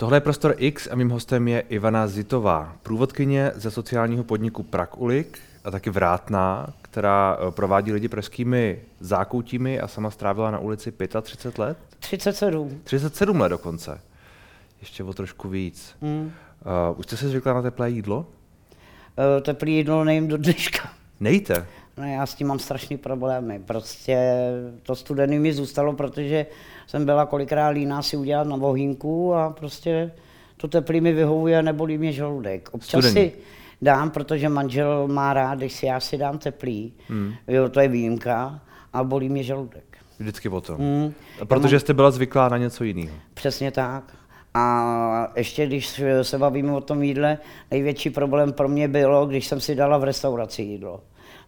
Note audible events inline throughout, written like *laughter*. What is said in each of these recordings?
Tohle je Prostor X a mým hostem je Ivana Zitová, průvodkyně ze sociálního podniku Prakulik a taky vrátná, která eh, provádí lidi pražskými zákoutími a sama strávila na ulici 35 let? 37. 37 let dokonce. Ještě o trošku víc. Mm. Uh, už jste se zvykla na teplé jídlo? Uh, teplé jídlo nejím do dneška. Nejte? No já s tím mám strašný problémy. Prostě to studený mi zůstalo, protože jsem byla kolikrát líná si udělat na vohínku a prostě to teplý mi vyhovuje a nebolí mě žaludek. Občas studený. si dám, protože manžel má rád, když si já si dám teplý. Hmm. Jo, to je výjimka a bolí mě žaludek. Vždycky potom. Hmm. Protože jste byla zvyklá na něco jiného. Přesně tak. A ještě když se bavíme o tom jídle, největší problém pro mě bylo, když jsem si dala v restauraci jídlo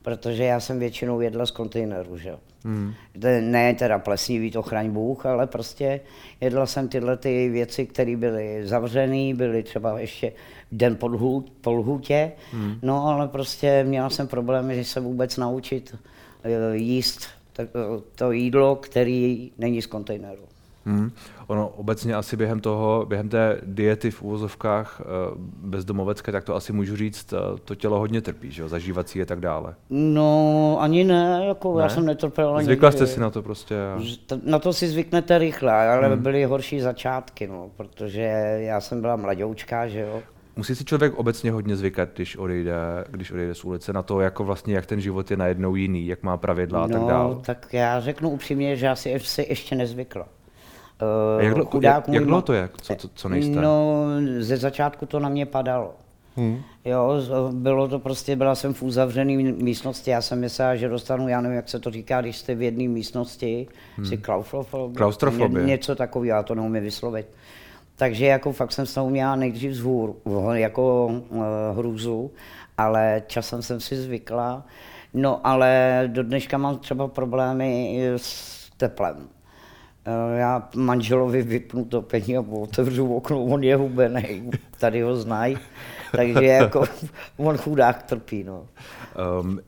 protože já jsem většinou jedla z kontejneru, že Hmm. Ne teda plesnivý, to chraň Bůh, ale prostě jedla jsem tyhle ty věci, které byly zavřené, byly třeba ještě den po, lhů, po lhůtě, hmm. no ale prostě měla jsem problémy, že se vůbec naučit eh, jíst to jídlo, který není z kontejneru. Hmm. Ono obecně asi během toho, během té diety v úvozovkách eh, bezdomovecké, tak to asi můžu říct, eh, to tělo hodně trpí, že jo, zažívací a tak dále. No, ani ne, jako ne? já jsem netrpěl ani. Zvykla jste si na to prostě? Na to si zvyknete rychle, ale hmm. byly horší začátky, no, protože já jsem byla mladoučka, že jo. Musí si člověk obecně hodně zvykat, když odejde, když odejde z ulice, na to, jako vlastně, jak ten život je najednou jiný, jak má pravidla a tak dále. No, tak já řeknu upřímně, že já si ještě nezvykla. A jak, chudák jak, jak dlouho to je, co, co, co nejste? No, ze začátku to na mě padalo. Hmm. Jo, bylo to prostě, byla jsem v uzavřené místnosti, já jsem myslela, že dostanu, já nevím, jak se to říká, když jste v jedné místnosti, hmm. si klaustrofobie, ně, něco takového, já to neumím vyslovit. Takže jako fakt jsem s tou měla nejdřív zvůr, jako uh, hrůzu, ale časem jsem si zvykla. No ale do dneška mám třeba problémy s teplem. Eh, já manželovi vypnu topení a otevřu okno, on je hubený, tady ho znají, takže jako *laughs* on chudák trpí. No. Um,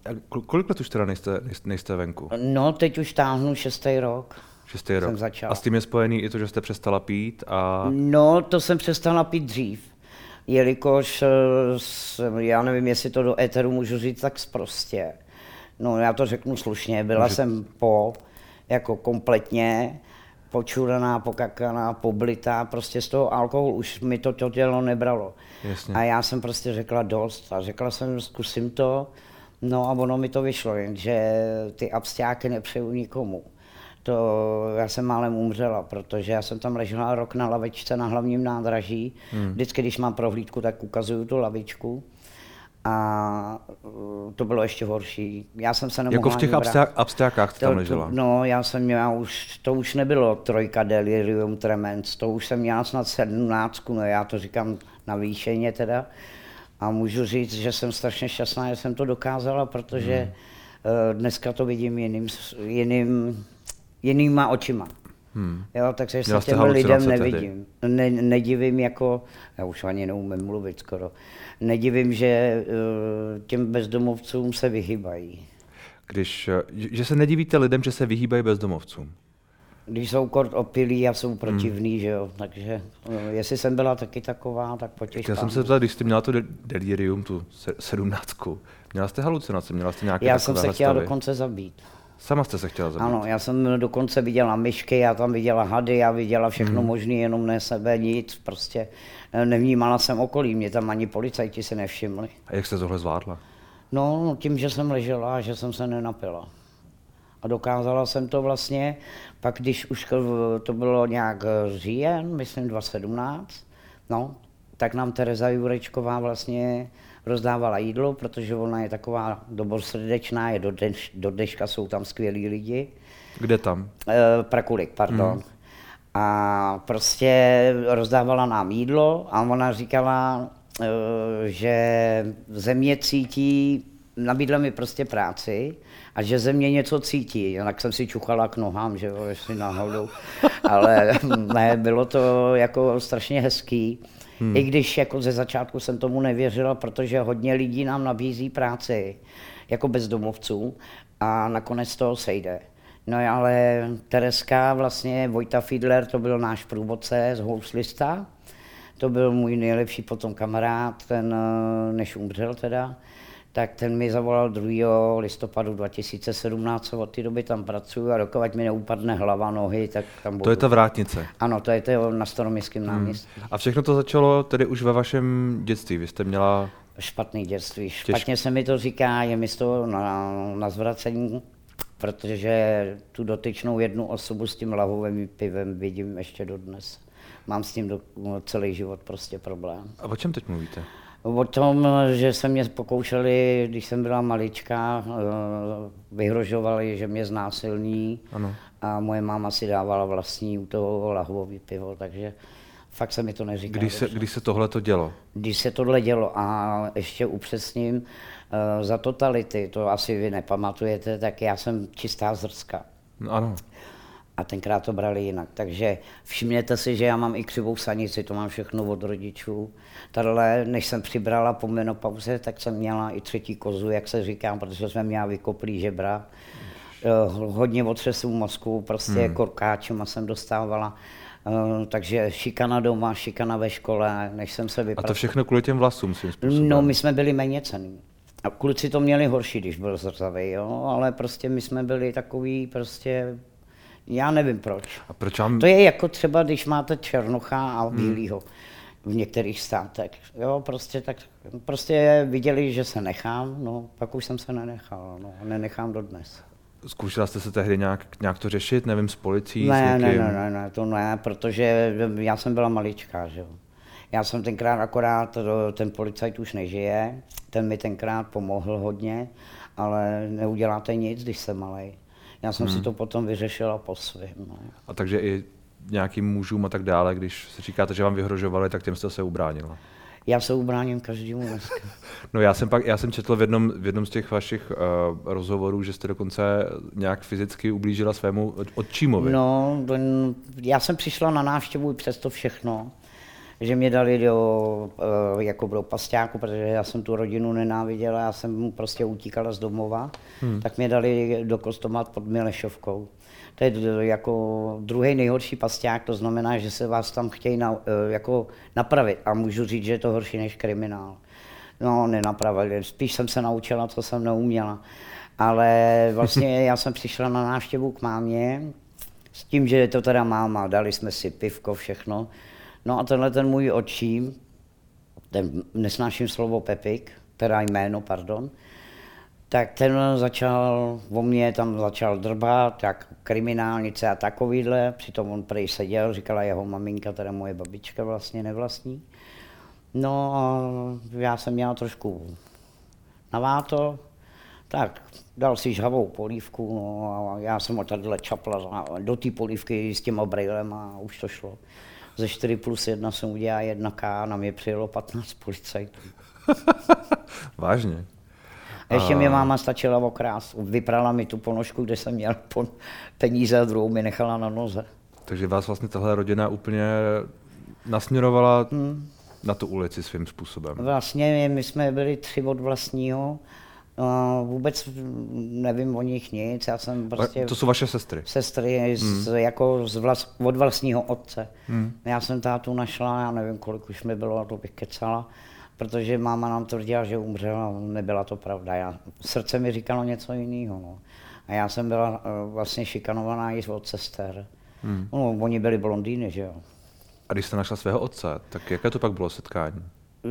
kolik let už teda nejste, nejste venku? No, teď už táhnu šestý rok. Šestý rok. Jsem A s tím je spojený i to, že jste přestala pít? A... No, to jsem přestala pít dřív, jelikož eh, jsem, já nevím, jestli to do éteru můžu říct tak prostě. No, já to řeknu slušně, byla Může... jsem po, jako kompletně, počuraná, pokakaná, poblitá, prostě z toho alkoholu už mi to, to tělo nebralo. Jasně. A já jsem prostě řekla dost a řekla jsem, zkusím to, no a ono mi to vyšlo, jenže ty abstiáky nepřeju nikomu. To já jsem málem umřela, protože já jsem tam ležela rok na lavičce na hlavním nádraží. Hmm. Vždycky, když mám prohlídku, tak ukazuju tu lavičku a uh, to bylo ještě horší. Já jsem se nemohla Jako v těch abstiákách tam ležela? No, já jsem měla už, to už nebylo trojka delirium tremens, to už jsem měla snad sedmnáctku, no já to říkám na výšeně teda. A můžu říct, že jsem strašně šťastná, že jsem to dokázala, protože hmm. Uh, dneska to vidím jiným, jiným, jinýma očima. Hmm. Jo, takže se těm lidem nevidím. Ne, nedivím jako, já už ani neumím mluvit skoro, nedivím, že eh, těm bezdomovcům se vyhýbají. Když, eh, že se nedivíte lidem, že se vyhýbají bezdomovcům? Když jsou kort opilí a jsou protivní, hmm. že jo, takže eh, jestli jsem byla taky taková, tak potěž. Já jsem se ptal, když jste měla to delirium, tu sedmnáctku, měla jste halucinace, měla jste nějaké Já jsem se chtěla stavy? dokonce zabít. Sama jste se chtěla zabít? Ano, já jsem dokonce viděla myšky, já tam viděla hady, já viděla všechno hmm. možné, jenom ne sebe, nic, prostě nevnímala jsem okolí, mě tam ani policajti si nevšimli. A jak jste tohle zvládla? No, tím, že jsem ležela a že jsem se nenapila. A dokázala jsem to vlastně, pak když už to bylo nějak říjen, myslím 2017, no, tak nám Tereza Jurečková vlastně rozdávala jídlo, protože ona je taková srdečná, je do, dneš, do dneška jsou tam skvělí lidi. Kde tam? E, Prakulik, pardon. Hmm. A prostě rozdávala nám jídlo a ona říkala, e, že země cítí, nabídla mi prostě práci a že země něco cítí. Jinak jsem si čuchala k nohám, že jo, jestli náhodou. *laughs* Ale ne, bylo to jako strašně hezký. Hmm. I když jako ze začátku jsem tomu nevěřila, protože hodně lidí nám nabízí práci jako bezdomovců a nakonec toho sejde. No ale Tereska, vlastně Vojta Fiedler, to byl náš průvodce z Houslista to byl můj nejlepší potom kamarád, ten, eh, než umřel teda, tak ten mi zavolal 2. listopadu 2017, od té doby tam pracuji a dokovat mi neupadne hlava, nohy, tak tam budu. To je ta vrátnice. Ano, to je to na staroměstském náměstí. Hmm. A všechno to začalo tedy už ve vašem dětství. Vy jste měla špatný dětství. Špatně se mi to říká, je mi to na, na zvracení, protože tu dotyčnou jednu osobu s tím lahovým pivem vidím ještě dodnes. Mám s tím do, celý život prostě problém. A o čem teď mluvíte? O tom, že se mě pokoušeli, když jsem byla malička, eh, vyhrožovali, že mě znásilní ano. a moje máma si dávala vlastní u toho lahvový pivo, takže fakt se mi to neříká. Když se, když se tohle to dělo? Když se tohle dělo a ještě upřesním, uh, za totality, to asi vy nepamatujete, tak já jsem čistá zrska. No, ano. A tenkrát to brali jinak. Takže všimněte si, že já mám i křivou sanici, to mám všechno od rodičů. Tadle, než jsem přibrala po menopauze, tak jsem měla i třetí kozu, jak se říká, protože jsme měla vykoplý žebra. Uh, hodně otřesů mozku, prostě hmm. korkáčem a jsem dostávala. Uh, takže šikana doma, šikana ve škole, než jsem se vypracoval. A to všechno kvůli těm vlasům svým způsobem? No, my jsme byli méně cený. A kluci to měli horší, když byl zrzavý, jo, ale prostě my jsme byli takový prostě, já nevím proč. A proč vám... To je jako třeba, když máte černocha a hmm. bílýho hmm. v některých státech, jo, prostě tak, prostě viděli, že se nechám, no, pak už jsem se nenechal, no, nenechám dodnes. Zkoušela jste se tehdy nějak, nějak to řešit, nevím, s policií? Ne, s ne, ne, ne, ne, to ne, protože já jsem byla maličká, že jo. Já jsem tenkrát akorát, ten policajt už nežije, ten mi tenkrát pomohl hodně, ale neuděláte nic, když jsem malý. Já jsem hmm. si to potom vyřešila po svým. No. A takže i nějakým mužům a tak dále, když si říkáte, že vám vyhrožovali, tak těm jste se ubránila? Já se ubráním každému dneska. *laughs* No já jsem, pak, já jsem četl v jednom, v jednom z těch vašich uh, rozhovorů, že jste dokonce nějak fyzicky ublížila svému otčímovi. No, já jsem přišla na návštěvu přes to všechno, že mě dali do, uh, jako do pasťáku, protože já jsem tu rodinu nenáviděla, já jsem mu prostě utíkala z domova, hmm. tak mě dali do kostomat pod Milešovkou to je jako druhý nejhorší pasták, to znamená, že se vás tam chtějí na, eh, jako napravit a můžu říct, že je to horší než kriminál. No, nenapravili, spíš jsem se naučila, co jsem neuměla. Ale vlastně *laughs* já jsem přišla na návštěvu k mámě, s tím, že je to teda máma, dali jsme si pivko, všechno. No a tenhle ten můj očím, ten nesnáším slovo Pepik, teda jméno, pardon, tak ten začal, o mě tam začal drbat, jak kriminálnice a takovýhle, přitom on prej seděl, říkala jeho maminka, teda moje babička vlastně nevlastní. No a já jsem měl trošku naváto, tak dal si žhavou polívku, no a já jsem ho tadyhle čapla do té polívky s tím brýlem a už to šlo. Ze 4 plus 1 jsem udělal 1K a na mě přijelo 15 policajtů. *laughs* Vážně? Ještě mi máma stačila okrás. Vyprala mi tu ponožku, kde jsem měl peníze a druhou mi nechala na noze. Takže vás vlastně tahle rodina úplně nasměrovala hmm. na tu ulici svým způsobem. Vlastně my jsme byli tři od vlastního. No, vůbec nevím o nich nic, já jsem prostě... To jsou vaše sestry? Sestry hmm. z, jako z vlast, od vlastního otce. Hmm. Já jsem tátu našla, já nevím, kolik už mi bylo, to bych kecala protože máma nám tvrdila, že umřela, nebyla to pravda. Já, srdce mi říkalo něco jiného. No. A já jsem byla uh, vlastně šikanovaná i od sester. Hmm. No, oni byli blondýny, že jo. A když jste našla svého otce, tak jaké to pak bylo setkání?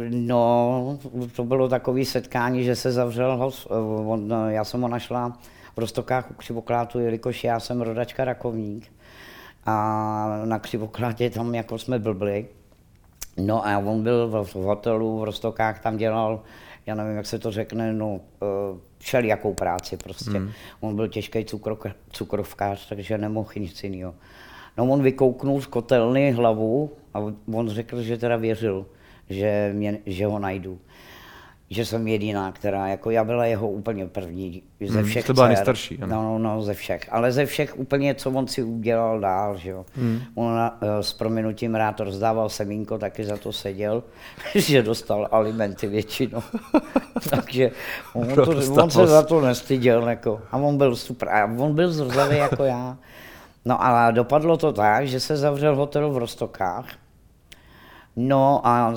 No, to bylo takové setkání, že se zavřel hos, eh, on, já jsem ho našla v Rostokách u Křivoklátu, jelikož já jsem rodačka Rakovník. A na Křivoklátě tam jako jsme blbli, No a on byl v hotelu v Rostokách, tam dělal, já nevím, jak se to řekne, no, eh, všelijakou práci prostě. Mm. On byl těžký cukrovkář, takže nemohl nic jiného. No on vykouknul z kotelny hlavu a on řekl, že teda věřil, že, mě, že ho najdu že jsem jediná, která, jako já byla jeho úplně první ze hmm, všech To byla nejstarší, ano. No, no, no, ze všech. Ale ze všech úplně, co on si udělal dál, že jo. Hmm. On uh, s prominutím rád rozdával semínko, taky za to seděl, *laughs* že dostal alimenty většinou. *laughs* Takže on, to, on se za to nestyděl, jako. A on byl super. A on byl zrzavý jako já. No a dopadlo to tak, že se zavřel hotel v Rostokách No a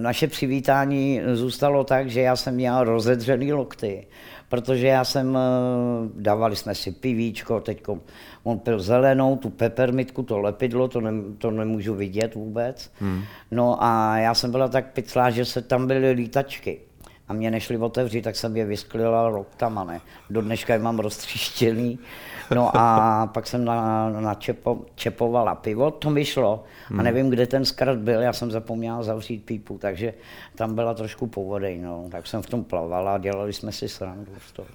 naše přivítání zůstalo tak, že já jsem měl rozedřený lokty, protože já jsem, eh, dávali jsme si pivíčko, teď on pil zelenou, tu pepermitku, to lepidlo, to, ne, to nemůžu vidět vůbec. Hmm. No a já jsem byla tak piclá, že se tam byly lítačky a mě nešli otevřít, tak jsem je vysklila loktama, ne. Do dneška je mám roztříštěný. No a pak jsem na, na čepo, čepovala pivo, to mi šlo. Hmm. A nevím, kde ten skrat byl, já jsem zapomněla zavřít pípu, takže tam byla trošku povodej, no. Tak jsem v tom plavala a dělali jsme si srandu z toho.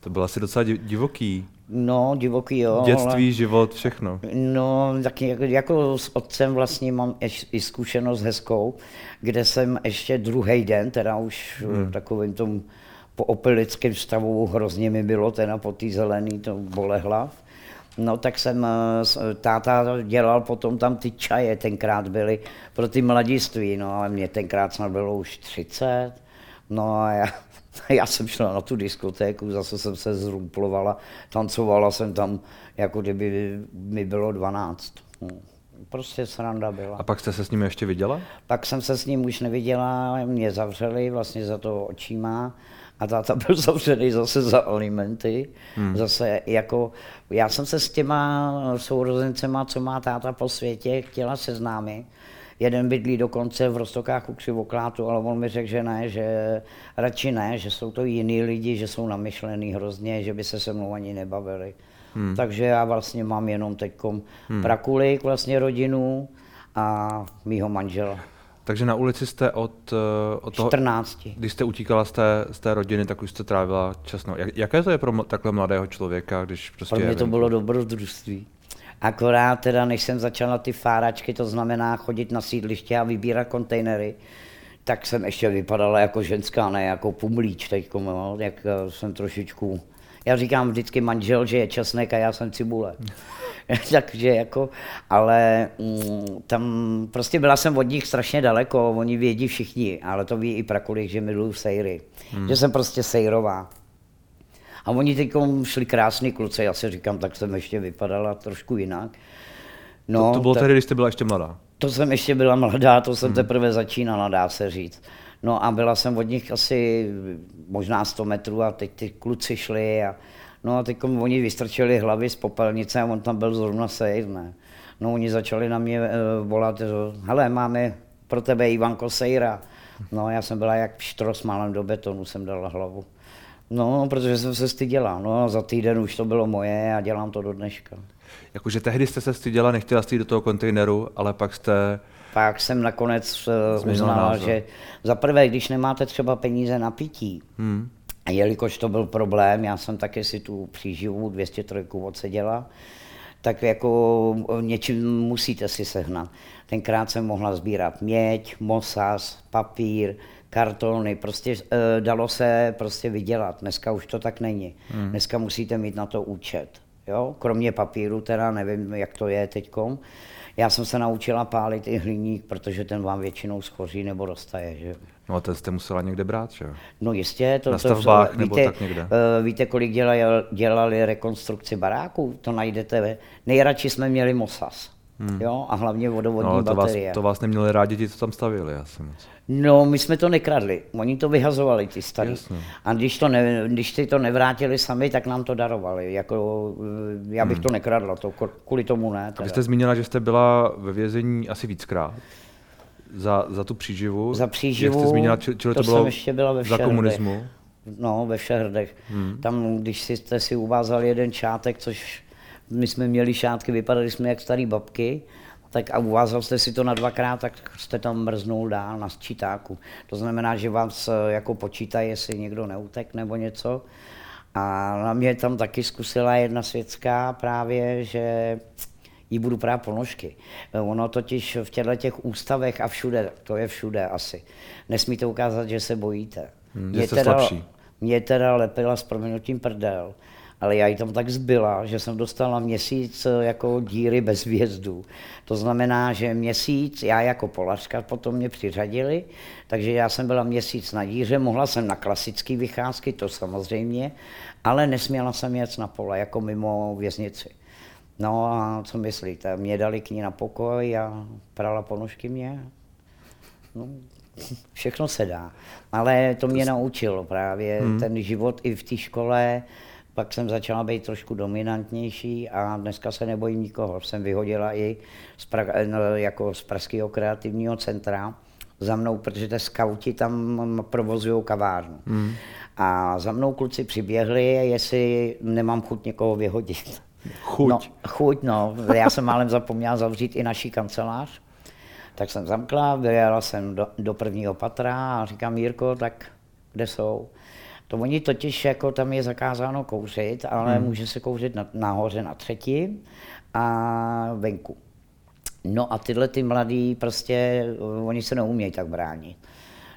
To bylo asi docela divoký. No, divoký, jo. Dětství, ale... život, všechno. No, tak jako, jako s otcem vlastně mám i zkušenost hezkou, kde jsem ještě druhý den, teda už hmm. takovým tom po opilickém stavu hrozně mi bylo, teda po té zelený to bolehlav. No tak jsem, eh, táta dělal potom tam ty čaje, tenkrát byly pro ty mladiství, no ale mě tenkrát snad bylo už 30. No a já, *laughs* já jsem šla na tu diskotéku, zase jsem se zrumplovala, tancovala jsem tam, jako kdyby mi bylo 12. No, prostě sranda byla. A pak jste se s ním ještě viděla? Pak jsem se s ním už neviděla, mě zavřeli vlastně za to očíma a táta *laughs* byl zavřený zase za alimenty. Hmm. Zase jako, já jsem se s těma sourozencema, co má táta po světě, chtěla seznámit. Jeden bydlí dokonce v Rostokách u Křivoklátu, ale on mi řekl, že ne, že radši ne, že jsou to jiní lidi, že jsou namyšlený hrozně, že by se se mnou ani nebavili. Hmm. Takže já vlastně mám jenom teď hmm. prakulik, vlastně rodinu a mýho manžela. Takže na ulici jste od, eh, od toho... 14. Když jste utíkala z té, z té rodiny, tak už jste trávila čas. No. Jak, jaké to je pro takhle mladého člověka, když prostě... Pro mě to bylo dobrodružství. Akorát teda, než jsem začala ty fáračky, to znamená chodit na sídliště a vybírat kontejnery, tak jsem ještě vypadala jako ženská, ne jako pumlíč teď, jak eh, jsem trošičku já říkám vždycky manžel, že je česnek a já jsem cibule. *laughs* Takže jako, ale mm, tam prostě byla jsem od nich strašně daleko, oni vědí všichni, ale to ví i prakulik, že miluju sejry. Hmm. Že jsem prostě sejrová. A oni teď šli krásný kluci, já si říkám, tak jsem ještě vypadala trošku jinak. No, to, to bylo tehdy, když jste byla ještě mladá? To jsem ještě byla mladá, to jsem hmm. teprve začínala, dá se říct. No a byla jsem od nich asi možná 100 metrů a teď ty kluci šli a no a teď oni vystrčili hlavy z popelnice a on tam byl zrovna sejr, ne. No oni začali na mě uh, volat, že hele, máme pro tebe Ivanko Sejra. No já jsem byla jak štros málem do betonu, jsem dala hlavu. No, protože jsem se styděla. No, za týden už to bylo moje a dělám to do dneška. Jakože tehdy jste se styděla, nechtěla jste jít do toho kontejneru, ale pak jste pak jsem nakonec eh, uznala, že za prvé, když nemáte třeba peníze na pití, hmm. a jelikož to byl problém, já jsem taky si tu příživu 203 odseděla, tak jako něčím musíte si sehnat. Tenkrát jsem mohla sbírat měď, mosas, papír, kartony, prostě e, dalo se prostě vydělat. Dneska už to tak není. Hmm. Dneska musíte mít na to účet. Jo? Kromě papíru, teda nevím, jak to je teďkom. Já jsem se naučila pálit i hliník, protože ten vám většinou schoří nebo roztaje. Že? No a ten jste musela někde brát, že No jistě. To, Na stavbách to, nebo víte, tak někde? Uh, víte, kolik dělali, dělali rekonstrukci baráků? To najdete. Nejradši jsme měli Mosas. Hmm. Jo, a hlavně vodovodní no, to baterie. Vás, to vás neměli rádi ti, co tam stavili asi moc. No, my jsme to nekradli, oni to vyhazovali, ty starý. Jasně. A když, to ne, když si to nevrátili sami, tak nám to darovali. Jako, eh, já bych hmm. to nekradla, to kvůli tomu ne. Teda. A vy jste zmínila, že jste byla ve vězení asi víckrát. Za, za tu příživu? Za příživu, jste zmínila, čili to, to bylo jsem ještě byla ve za komunismu? No, ve Všehrdech. Hmm. Tam, když jste si uvázali jeden šátek, což my jsme měli šátky, vypadali jsme jak starý babky, tak a uvázal jste si to na dvakrát, tak jste tam mrznul dál na sčítáku. To znamená, že vás eh, jako počítají, jestli někdo neutek nebo něco. A na mě tam taky zkusila jedna světská právě, že jí budu právě ponožky. Eh, ono totiž v těchto těch ústavech a všude, to je všude asi, nesmíte ukázat, že se bojíte. Hmm, mě, teda, mě teda lepila s proměnutím prdel ale já ji tam tak zbyla, že jsem dostala měsíc eh, jako díry bez vězdu. To znamená, že měsíc, já jako polařka potom mě přiřadili, takže já jsem byla měsíc na díře, mohla jsem na klasické vycházky, to samozřejmě, ale nesměla jsem jet na pole, jako mimo věznici. No a co myslíte, mě dali k ní na pokoj a prala ponožky mě, No, *laughs* všechno se dá. Ale to mě naučilo právě hmm. ten život i v té škole. Pak jsem začala být trošku dominantnější a dneska se nebojím nikoho. Jsem vyhodila i z pra, no, jako z Pražského kreativního centra za mnou, protože ty skauti tam provozují kavárnu. Hmm. A za mnou kluci přiběhli, jestli nemám chuť někoho vyhodit. Chuť. No, chuť, no. Já jsem málem zapomněl zavřít i naší kancelář. Tak jsem zamkla, vyjela jsem do, do prvního patra a říkám, Jirko, tak kde jsou? To oni totiž, jako tam je zakázáno kouřit, ale hmm. může se kouřit na, nahoře na třetí a venku. No a tyhle ty mladí prostě, oni se neumějí tak bránit.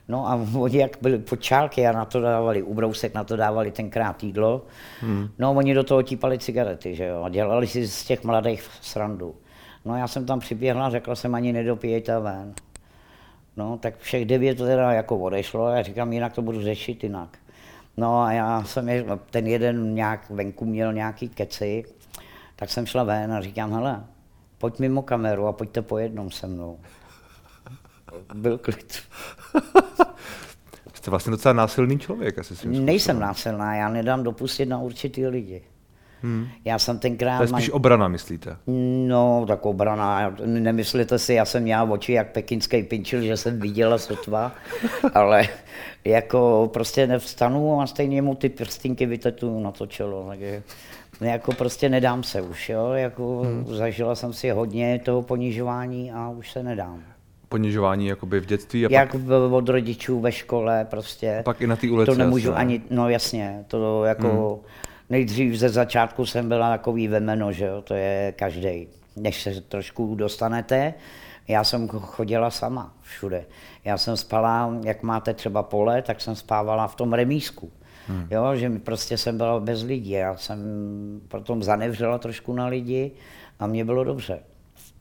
No a *laughs* oni jak byli počálky a na to dávali ubrousek, na to dávali tenkrát jídlo, hmm. no oni do toho típali cigarety, že jo, a dělali si z těch mladých srandu. No já jsem tam přiběhla, řekla jsem ani nedopijejte ven. No tak všech devět teda jako odešlo a já říkám, jinak to budu řešit jinak. No a já jsem, je, ten jeden nějak venku měl nějaký keci, tak jsem šla ven a říkám, hele, pojď mimo kameru a pojďte po jednom se mnou. Byl klid. Jste vlastně docela násilný člověk, asi si Nejsem násilná, já nedám dopustit na určitý lidi. Hmm. Já jsem tenkrát... To je spíš obrana, myslíte? No, tak obrana, nemyslíte si, já jsem měl oči jak pekinský pinčil, že jsem viděla sotva, *laughs* ale jako prostě nevstanu a stejně mu ty prstinky vytetuju na to čelo, takže jako prostě nedám se už, jo, jako hmm. zažila jsem si hodně toho ponižování a už se nedám. Ponižování jakoby v dětství? A Jak pak... od rodičů ve škole prostě. A pak i na té ulici. To nemůžu jasně. ani, no jasně, to jako... Nejdřív ze začátku jsem byla takový vemeno, že jo, to je každý. Než se trošku dostanete, já jsem chodila sama všude. Já jsem spala, jak máte třeba pole, tak jsem spávala v tom remísku. Hmm. Jo, že mi prostě jsem byla bez lidí. Já jsem potom zanevřela trošku na lidi a mě bylo dobře.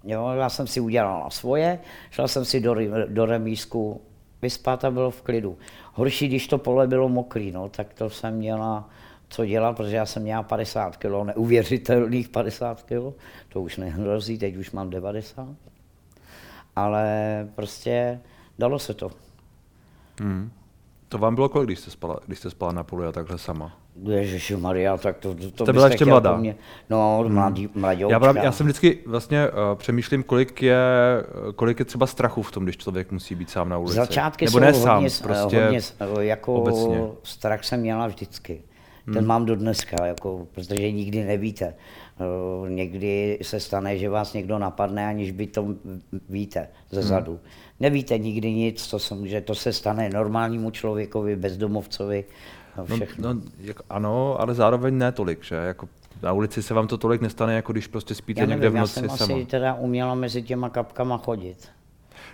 Jo, já jsem si udělala svoje, šla jsem si do, do remísku vyspat a bylo v klidu. Horší, když to pole bylo mokrý, no, tak to jsem měla co dělat, protože já jsem měl 50 kg, neuvěřitelných 50 kg, to už nehrozí, teď už mám 90. Ale prostě dalo se to. Hmm. To vám bylo kolik, když jste spala, když jste spala na poli a takhle sama? Ježiši Maria, tak to, to, to byla ještě mladá. Mě, no, mladý, hmm. Já, právě, já jsem vždycky vlastně uh, přemýšlím, kolik je, kolik je třeba strachu v tom, když člověk musí být sám na ulici. Začátky Nebo jsou ne hodně, sám, prostě hodně, jako obecně. strach jsem měla vždycky. Ten hmm. mám do dneska, jako, protože nikdy nevíte. Uh, někdy se stane, že vás někdo napadne, aniž by to víte ze hmm. zadu. Hmm. Nevíte nikdy nic, co se může, to se stane normálnímu člověkovi, bezdomovcovi. No, všechno. No, no, jak, ano, ale zároveň ne tolik, že? Jako na ulici se vám to tolik nestane, jako když prostě spíte já nevím, někde v noci já jsem sama. asi teda uměla mezi těma kapkama chodit.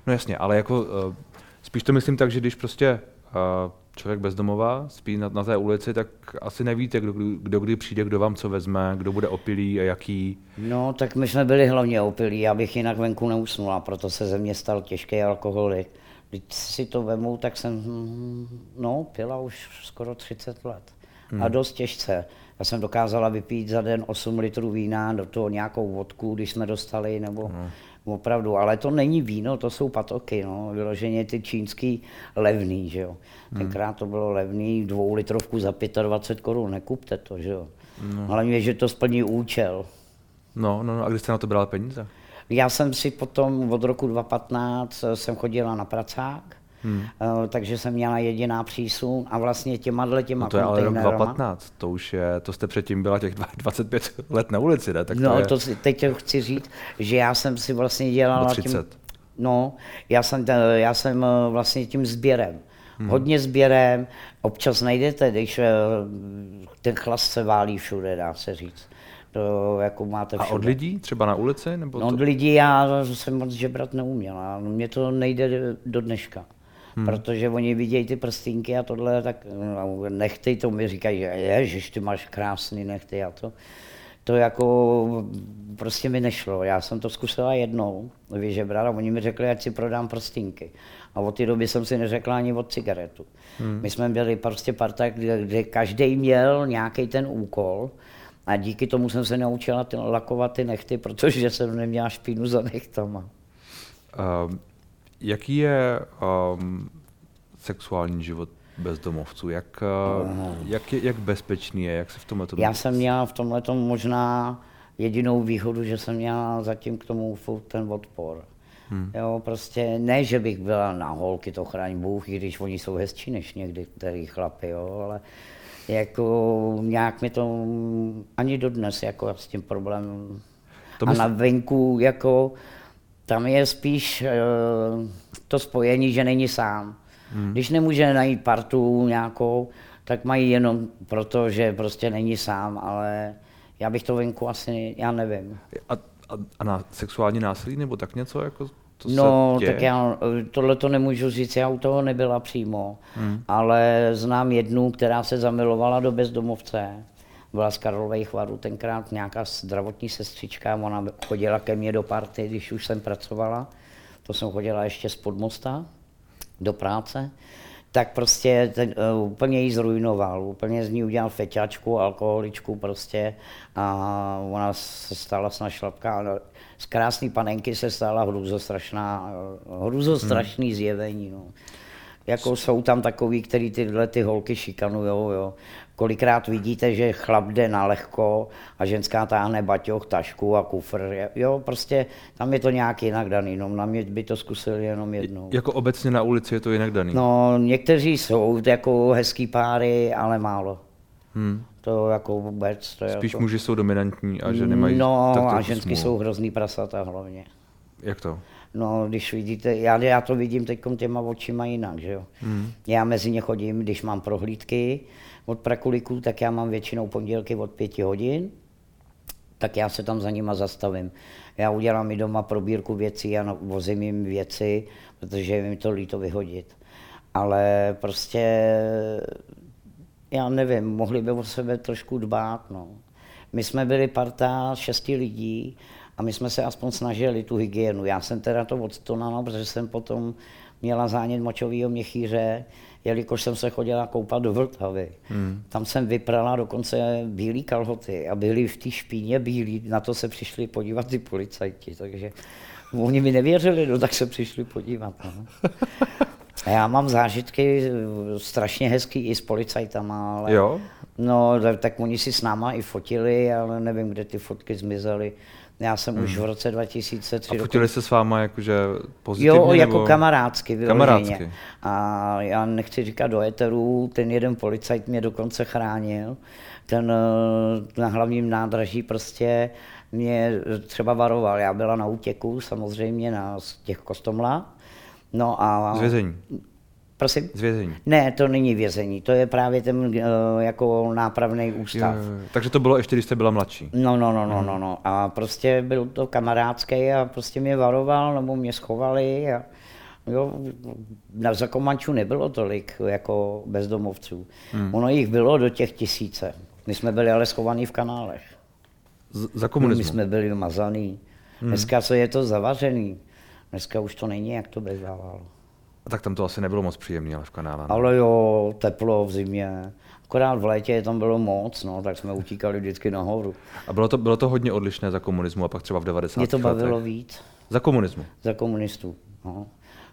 No jasně, ale jako uh, spíš to myslím tak, že když prostě uh, člověk bezdomová, spí na, na té ulici, tak asi nevíte, kdo, kdo kdy přijde, kdo vám co vezme, kdo bude opilý a jaký. No, tak my jsme byli hlavně opilí, já bych jinak venku neusnula, proto se ze mě stal těžký alkoholik. Když si to vemu, tak jsem, no, pila už skoro 30 let. Hmm. A dost těžce. Já jsem dokázala vypít za den 8 litrů vína, do toho nějakou vodku, když jsme dostali, nebo hmm opravdu, ale to není víno, to jsou patoky, no, vyloženě ty čínský levný, že jo. Hmm. Tenkrát to bylo levný, dvou litrovku za 25 korun, nekupte to, že jo. No. Hlavně, že to splní účel. No, no, no, a kdy jste na to brala peníze? Já jsem si potom od roku 2015 jsem chodila na pracák, Hmm. Uh, takže jsem měla jediná přísun a vlastně těma dle těma no to je ale rok 2015, to už je, to jste předtím byla těch 25 let na ulici, ne? Tak no, to, je... to si, teď chci říct, že já jsem si vlastně dělala 30. tím, no, já jsem, já jsem eh, vlastně tím sběrem, hmm. hodně sběrem, občas najdete, když eh, ten chlast se válí všude, dá se říct. To jako máte všude. A od lidí? Třeba na ulici? Nebo no, to... od lidí já jsem moc žebrat neuměla. Mně to nejde do dneška hmm. protože oni vidějí ty prstinky a tohle, tak no, nechty, to mi říkají, že ježiš, ty máš krásný nechty a to. To jako prostě mi nešlo. Já jsem to zkusila jednou vyžebrat a oni mi řekli, ať si prodám prstinky. A od té doby jsem si neřekla ani od cigaretu. Hmm. My jsme byli prostě parta, kde, kde každý měl nějaký ten úkol a díky tomu jsem se naučila ty, lakovat ty nechty, protože jsem neměla špínu za nechtama. Um jaký je um, sexuální život bezdomovců? Jak, uh, jak, je, jak bezpečný je? Jak se v tomhle tom... Já jsem měl v tomhle možná jedinou výhodu, že jsem měl zatím k tomu furt ten odpor. Hmm. Jo, prostě ne, že bych byla na holky, to chraň Bůh, i když oni jsou hezčí než někdy který chlapy, jo, ale jako nějak mi to ani dodnes jako s tím problémem. To a na venku jako tam je spíš uh, to spojení, že není sám. Hmm. Když nemůže najít partu nějakou, tak mají jenom proto, že prostě není sám, ale já bych to venku asi, já nevím. A, a, a na sexuální násilí nebo tak něco? Jako to no, tak já tohle to nemůžu říct, já u toho nebyla přímo, hmm. ale znám jednu, která se zamilovala do bezdomovce. Byla z Karlových varů tenkrát nějaká zdravotní sestřička, ona chodila ke mně do party, když už jsem pracovala. To jsem chodila ještě z Podmosta do práce tak prostě ten, uh, úplně ji zrujnoval, úplně z ní udělal feťačku, alkoholičku prostě a ona se stala snad šlapka, z krásné panenky se stala hruzostrašná, hruzostrašný hmm. zjevení. No. Jako jsou tam takový, který tyhle ty holky šikanujou, jo. Kolikrát vidíte, že chlap jde na lehko a ženská táhne baťoch, tašku a kufr. Jo, prostě tam je to nějak jinak daný, no na mě by to zkusili jenom jednou. Jako obecně na ulici je to jinak daný? No, někteří jsou jako hezký páry, ale málo. Hmm. To jako vůbec. To Spíš jako... muži jsou dominantní a že nemají No a ženský jsou hrozný prasata hlavně. Jak to? No, když vidíte, já, já to vidím teď těma očima jinak, že jo. Hmm. Já mezi ně chodím, když mám prohlídky od prakuliků, tak já mám většinou pondělky od pěti hodin, tak já se tam za nima zastavím. Já udělám i doma probírku věcí a vozím jim věci, protože je mi to líto vyhodit. Ale prostě já nevím, mohli by o sebe trošku dbát. No. My jsme byli parta šesti lidí a my jsme se aspoň snažili tu hygienu. Já jsem teda to odstonala, protože jsem potom měla zánět močového měchýře, jelikož jsem se chodila koupat do Vltavy. Hmm. Tam jsem vyprala dokonce bílé kalhoty a byly v té špíně bílí, na to se přišli podívat ty policajti, takže oni mi nevěřili, no tak se přišli podívat. No. A já mám zážitky strašně hezký i s policajtama, ale jo? no, tak oni si s náma i fotili, ale nevím, kde ty fotky zmizely. Já jsem hmm. už v roce 2003... A fotili se s váma jakože pozitivně? Jo, jako nebo... kamarádsky, vyloženě. Kamarádsky. A já nechci říkat do eteru, ten jeden policajt mě dokonce chránil. Ten eh, na hlavním nádraží prostě mě třeba varoval. Já byla na útěku samozřejmě na těch kostomlá. No a... Z vězení. Prosím? Z vězení. Ne, to není vězení, to je právě ten uh, jako nápravný ústav. Je, takže to bylo ještě, když jste byla mladší. No, no, no, no, no, no. A prostě byl to kamarádský a prostě mě varoval, nebo mě schovali a jo, na Zakomanču nebylo tolik jako bezdomovců. Hmm. Ono jich bylo do těch tisíce. My jsme byli ale schovaní v kanálech. Z, za komunismu? My jsme byli mazaný. Hmm. Dneska co je to zavařený. Dneska už to není, jak to bývalo. A tak tam to asi nebylo moc příjemné, ale v kanále. Ale jo, teplo v zimě. Akorát v létě tam bylo moc, no, tak jsme utíkali vždycky nahoru. A bylo to, bylo to hodně odlišné za komunismu a pak třeba v 90. Mě to bavilo letech. víc. Za komunismu? Za komunistů, no.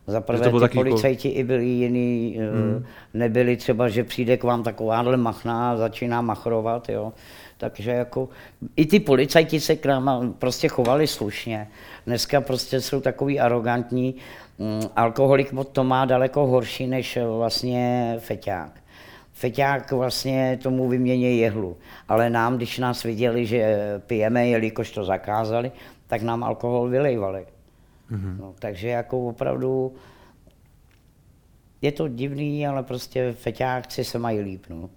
Za prvé ty jako- policajti i byli jiný, eh, hmm. nebyli třeba, že přijde k vám takováhle machná a začíná machrovat, jo. Takže jako i ty policajti se k nám prostě chovali slušně. Dneska prostě jsou takový arrogantní. Mm, alkoholik to má daleko horší než vlastně feťák. Feťák vlastně tomu vymění jehlu, ale nám, když nás viděli, že pijeme, jelikož to zakázali, tak nám alkohol vylejvali. Mm-hmm. No, takže jako opravdu je to divný, ale prostě feťákci se mají líp. No. uh,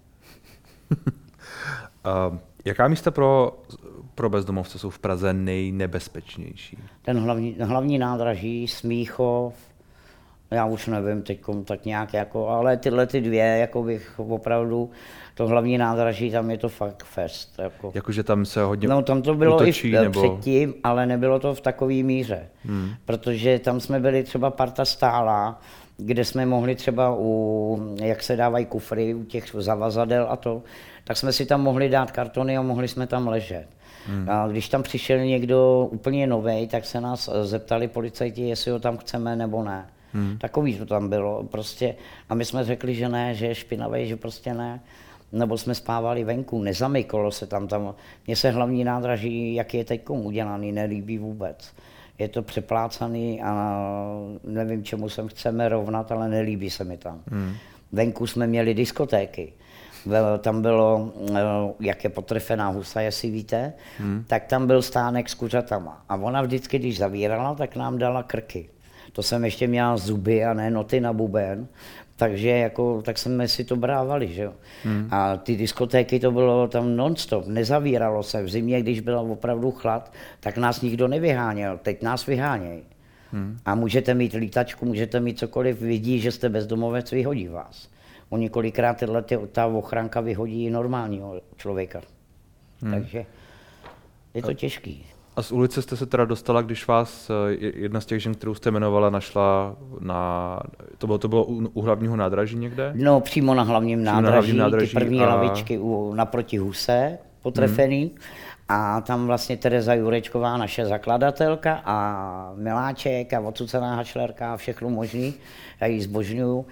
*laughs* jaká místa pro pro bezdomovce jsou v Praze nejnebezpečnější? Ten hlavní, hlavní nádraží, Smíchov, já už nevím teď tak nějak, jako, ale tyhle ty dvě, jako bych opravdu, to hlavní nádraží, tam je to fakt fest. Jako. Jakože tam se hodně No tam to bylo útočí, i nebo... předtím, ale nebylo to v takové míře, hmm. protože tam jsme byli třeba parta stála, kde jsme mohli třeba u, jak se dávají kufry, u těch zavazadel a to, tak jsme si tam mohli dát kartony a mohli jsme tam ležet. Hmm. A když tam přišel někdo úplně nový, tak se nás zeptali policajti, jestli ho tam chceme nebo ne. Hmm. Takový to tam bylo prostě. A my jsme řekli, že ne, že je špinavý, že prostě ne. Nebo jsme spávali venku, nezamykalo se tam. tam. Mně se hlavní nádraží, jak je teď udělaný, nelíbí vůbec. Je to přeplácaný a nevím, čemu se chceme rovnat, ale nelíbí se mi tam. Hmm. Venku jsme měli diskotéky tam bylo, eh, jak je potrefená husa, jestli víte, hmm. tak tam byl stánek s kuřatama. A ona vždycky, když zavírala, tak nám dala krky. To jsem ještě měla zuby a ne noty na buben, takže jako, tak jsme si to brávali, že jo. Hmm. A ty diskotéky to bylo tam nonstop, nezavíralo se. V zimě, když byl opravdu chlad, tak nás nikdo nevyháněl, teď nás vyhánějí. Hmm. A můžete mít lítačku, můžete mít cokoliv, vidí, že jste bezdomovec, vyhodí vás. Oni kolikrát tyhle, ta ochranka vyhodí normálního člověka. Hmm. Takže je to těžký. A z ulice jste se teda dostala, když vás eh, jedna z těch žen, kterou jste jmenovala, našla na, to bylo, to bylo u, u hlavního nádraží někde? No, přímo na hlavním přímo nádraží, na hlavním nádraží ty první a... lavičky u, naproti huse, potrefený. Hmm. A tam vlastně Tereza Jurečková, naše zakladatelka a Miláček a odsucená hašlerka a všechno možný, já ji zbožňuju,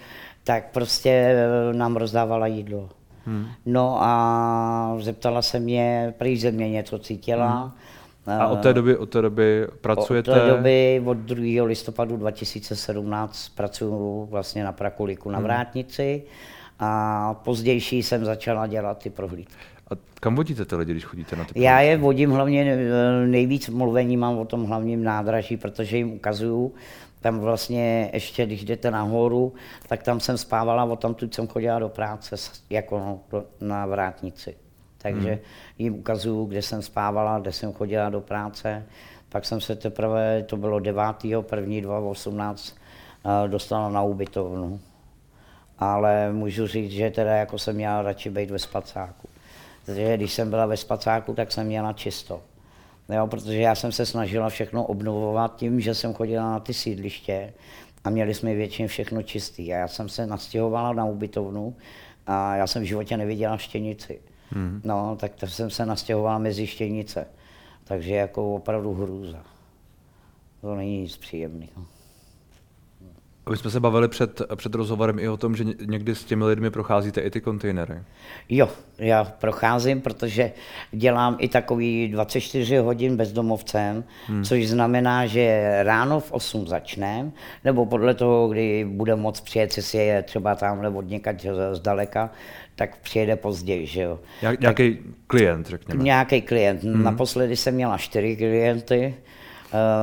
tak prostě eh, nám rozdávala jídlo. Hmm. No a zeptala se mě, prý ze mě něco cítila. Hmm. A od té doby, od té doby pracujete? Od té doby, od 2. listopadu 2017 pracuji vlastně na Prakuliku na hmm. Vrátnici a pozdější jsem začala dělat ty prohlídky. A kam vodíte ty lidi, když chodíte na ty prohlídky? Já je vodím hlavně, eh, nejvíc mluvení mám o tom hlavním nádraží, protože jim ukazuju, tam vlastně ještě, když jdete nahoru, tak tam jsem spávala, o tam jsem chodila do práce jako na vrátnici. Takže hmm. jim ukazuju, kde jsem spávala, kde jsem chodila do práce. Pak jsem se teprve, to bylo 9. 1. 2018, dostala na ubytovnu. Ale můžu říct, že teda jako jsem měla radši být ve spacáku. Takže když jsem byla ve spacáku, tak jsem měla čisto. Jo, protože já jsem se snažila všechno obnovovat tím, že jsem chodila na ty sídliště a měli jsme většině všechno čistý. A já jsem se nastěhovala na ubytovnu a já jsem v životě neviděla štěnici. Hmm. No, tak to jsem se nastěhovala mezi štěnice. Takže jako opravdu hrůza. To není nic příjemného. My jsme se bavili před, před rozhovorem i o tom, že někdy s těmi lidmi procházíte i ty kontejnery. Jo, já procházím, protože dělám i takový 24 hodin bezdomovcem, hmm. což znamená, že ráno v 8 začneme, nebo podle toho, kdy bude moc přijet, si je třeba tam nebo někať zdaleka, tak přijede později, že jo. Nějaký klient, řekněme. Nějaký klient. Hmm. Naposledy jsem měla čtyři klienty,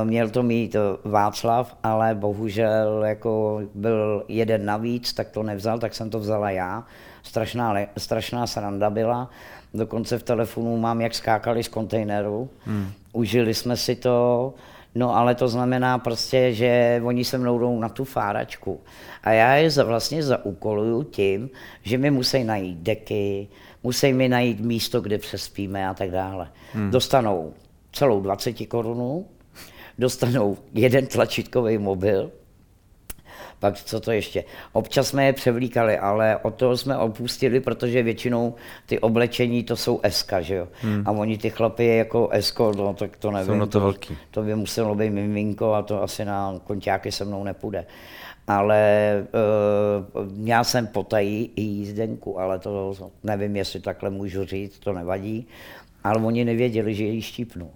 měl to mít eh, Václav, ale bohužel jako byl jeden navíc, tak to nevzal, tak jsem to vzala já. Strašná, strašná sranda byla. Dokonce v telefonu mám, jak skákali z kontejneru. Hmm. Užili jsme si to, no ale to znamená prostě, že oni se mnou jdou na tu fáračku. A já je vlastně zaúkoluju tím, že mi musí najít deky, musí mi najít místo, kde přespíme a tak dále. Hmm. Dostanou celou 20 korunů, dostanou jeden tlačítkový mobil, pak co to ještě? Občas jsme je převlíkali, ale od toho jsme opustili, protože většinou ty oblečení to jsou SK, že jo? Hmm. A oni ty chlapy jako SK, no tak to nevím. Jsou na to velký. To by muselo být miminko a to asi na konťáky se mnou nepůjde. Ale uh, já jsem potají i jízdenku, ale to nevím, jestli takhle můžu říct, to nevadí. Ale oni nevěděli, že ji štípnu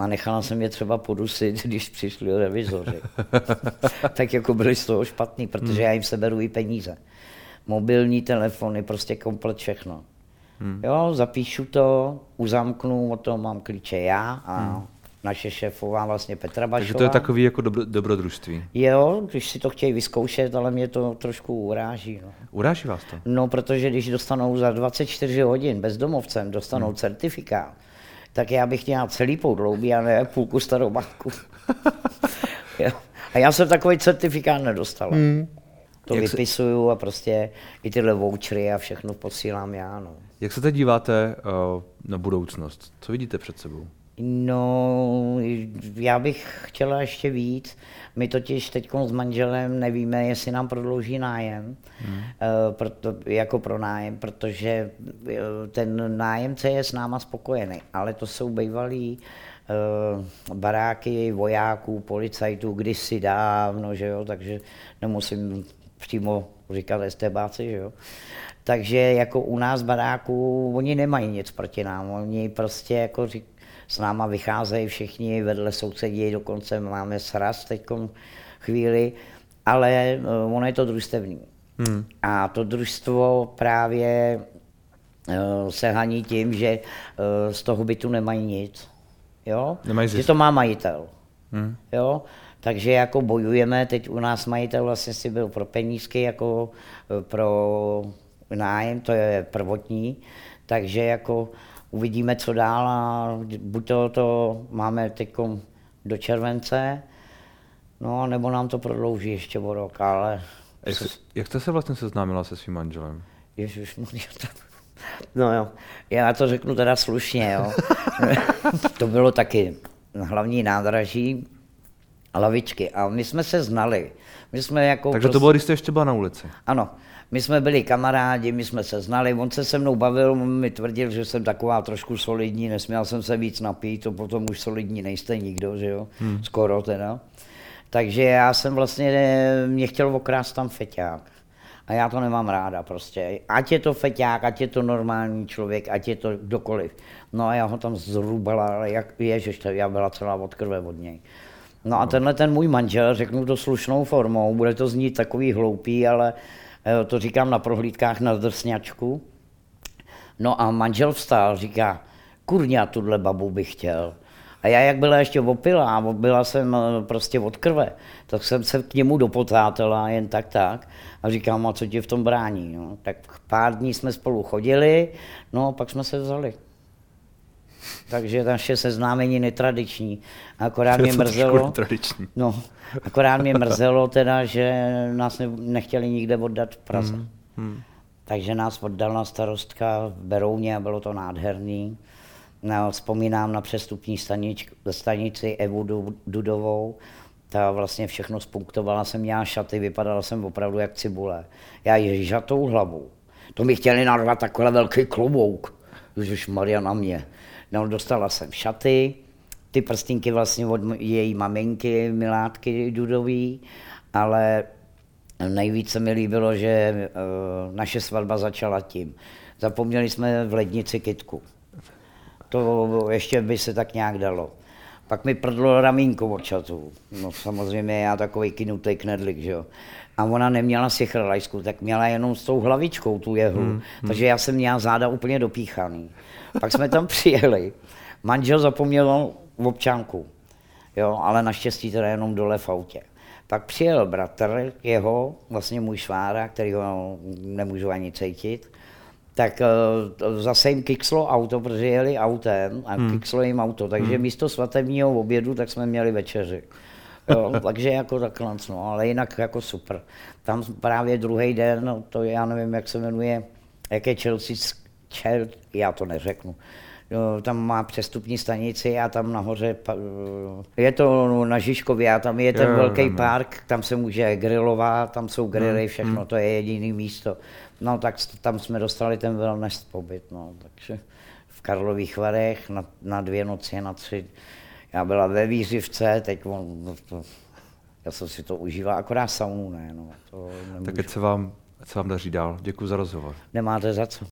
a nechala jsem je třeba podusit, *laughs* když přišli revizoři. *laughs* tak jako byli z toho špatný, protože hmm. já jim seberu i peníze. Mobilní telefony, prostě komplet všechno. Hmm. Jo, zapíšu to, uzamknu, o tom mám klíče já a hmm. naše šéfová vlastně Petra Bašová. Takže to je takový jako dobro, dobrodružství. Jo, když si to chtějí vyzkoušet, ale mě to trošku uráží. No. Uráží vás to? No, protože když dostanou za 24 hodin bezdomovcem, dostanou hmm. certifikát, tak já bych měl celý poudloubí a ne půlku starou matku. *laughs* a já jsem takový certifikát nedostal. Hmm. To Jak vypisuju se... a prostě i tyhle vouchery a všechno posílám já. No. Jak se teď díváte uh, na budoucnost? Co vidíte před sebou? No, já bych chtěla ještě víc. My totiž teď s manželem nevíme, jestli nám prodlouží nájem, hmm. proto, jako pro nájem, protože eh, ten nájemce je s náma spokojený, ale to jsou bývalí uh, baráky vojáků, policajtů kdysi dávno, že jo, takže nemusím přímo říkat estebáci, že jo. Takže jako u nás baráků, oni nemají nic proti nám, oni prostě jako řík, s náma vycházejí všichni, vedle sousedí, dokonce máme sraz teď chvíli, ale uh, ono je to družstevní. Hmm. A to družstvo právě uh, se haní tím, že uh, z toho bytu nemají nic. Jo? Nemají že to má majitel. Hmm. Jo? Takže jako bojujeme, teď u nás majitel vlastně si byl pro penízky, jako pro nájem, to je prvotní, takže jako uvidíme, co dál a buď to, to máme teď do července, no nebo nám to prodlouží ještě o rok, ale... Jak, se, jak jste se vlastně seznámila se svým manželem? Ježiš, no jo, já to řeknu teda slušně, jo. *laughs* to bylo taky hlavní nádraží, lavičky a my jsme se znali. My jsme jako Takže prostě... to bylo, když jste ještě byla na ulici? Ano, my jsme byli kamarádi, my jsme se znali, on se se mnou bavil, on mi tvrdil, že jsem taková trošku solidní, nesměl jsem se víc napít, to potom už solidní nejste nikdo, že jo, hmm. skoro teda. Takže já jsem vlastně, mě chtěl okrást tam feťák. A já to nemám ráda prostě. Ať je to feťák, ať je to normální člověk, ať je to kdokoliv. No a já ho tam zrubala, jak ježiš, já byla celá od krve od něj. No a tenhle ten můj manžel, řeknu to slušnou formou, bude to znít takový hloupý, ale to říkám na prohlídkách na drsňačku. No a manžel vstál, říká, kurňa, tuhle babu bych chtěl. A já, jak byla ještě opila, byla jsem eh, prostě od krve, tak jsem se k němu dopotátela jen tak tak a říkám, a co ti v tom brání. No, tak pár dní jsme spolu chodili, no a pak jsme se vzali. Takže naše seznámení netradiční. Akorát mě mrzelo, no, akorát mě mrzelo teda, že nás ne, nechtěli nikde oddat v Praze. Hmm. Hmm. Takže nás oddala starostka v Berouně a bylo to nádherný. No, vzpomínám na přestupní stanič, stanici Evu Dudovou, ta vlastně všechno spunktovala jsem měla šaty, vypadala jsem opravdu jak cibule. Já ji žatou hlavu. To mi chtěli narvat takhle velký klobouk. Už Maria na mě. No, dostala jsem šaty, ty prstinky vlastně od její maminky, Milátky Dudový, ale nejvíce mi líbilo, že uh, naše svatba začala tím. Zapomněli jsme v lednici kitku. To ještě by se tak nějak dalo. Pak mi prdlo ramínko od čatu. No samozřejmě já takový kinutý knedlik, že jo. A ona neměla si chrlajsku, tak měla jenom s tou hlavičkou tu jehlu. Hmm, hmm. Takže já jsem měla záda úplně dopíchaný. Pak jsme tam *laughs* přijeli. Manžel zapomněl v občanku, jo, ale naštěstí teda jenom dole v autě. Pak přijel bratr jeho, vlastně můj švára, který ho nemůžu ani cítit, tak uh, zase jim kikslo auto, protože jeli autem a hmm. kikslo jim auto, takže hmm. místo svatebního obědu tak jsme měli večeři. Jo, takže jako takhle, no, ale jinak jako super. Tam právě druhý den, no, to já nevím, jak se jmenuje, jak je Chelsea, Chelsea já to neřeknu, jo, tam má přestupní stanici a tam nahoře, je to na Žižkově a tam je ten jo, velký jo, park, tam se může grilovat, tam jsou grily, hmm, všechno, hmm. to je jediný místo. No tak tam jsme dostali ten wellness pobyt, no, takže v Karlových Varech na, na dvě noci, na tři. Já byla ve Výřivce, teď on, no to, já jsem si to užíval, akorát saunu ne, no, to Tak ať se vám, ať se vám daří dál. Děkuji za rozhovor. Nemáte za co.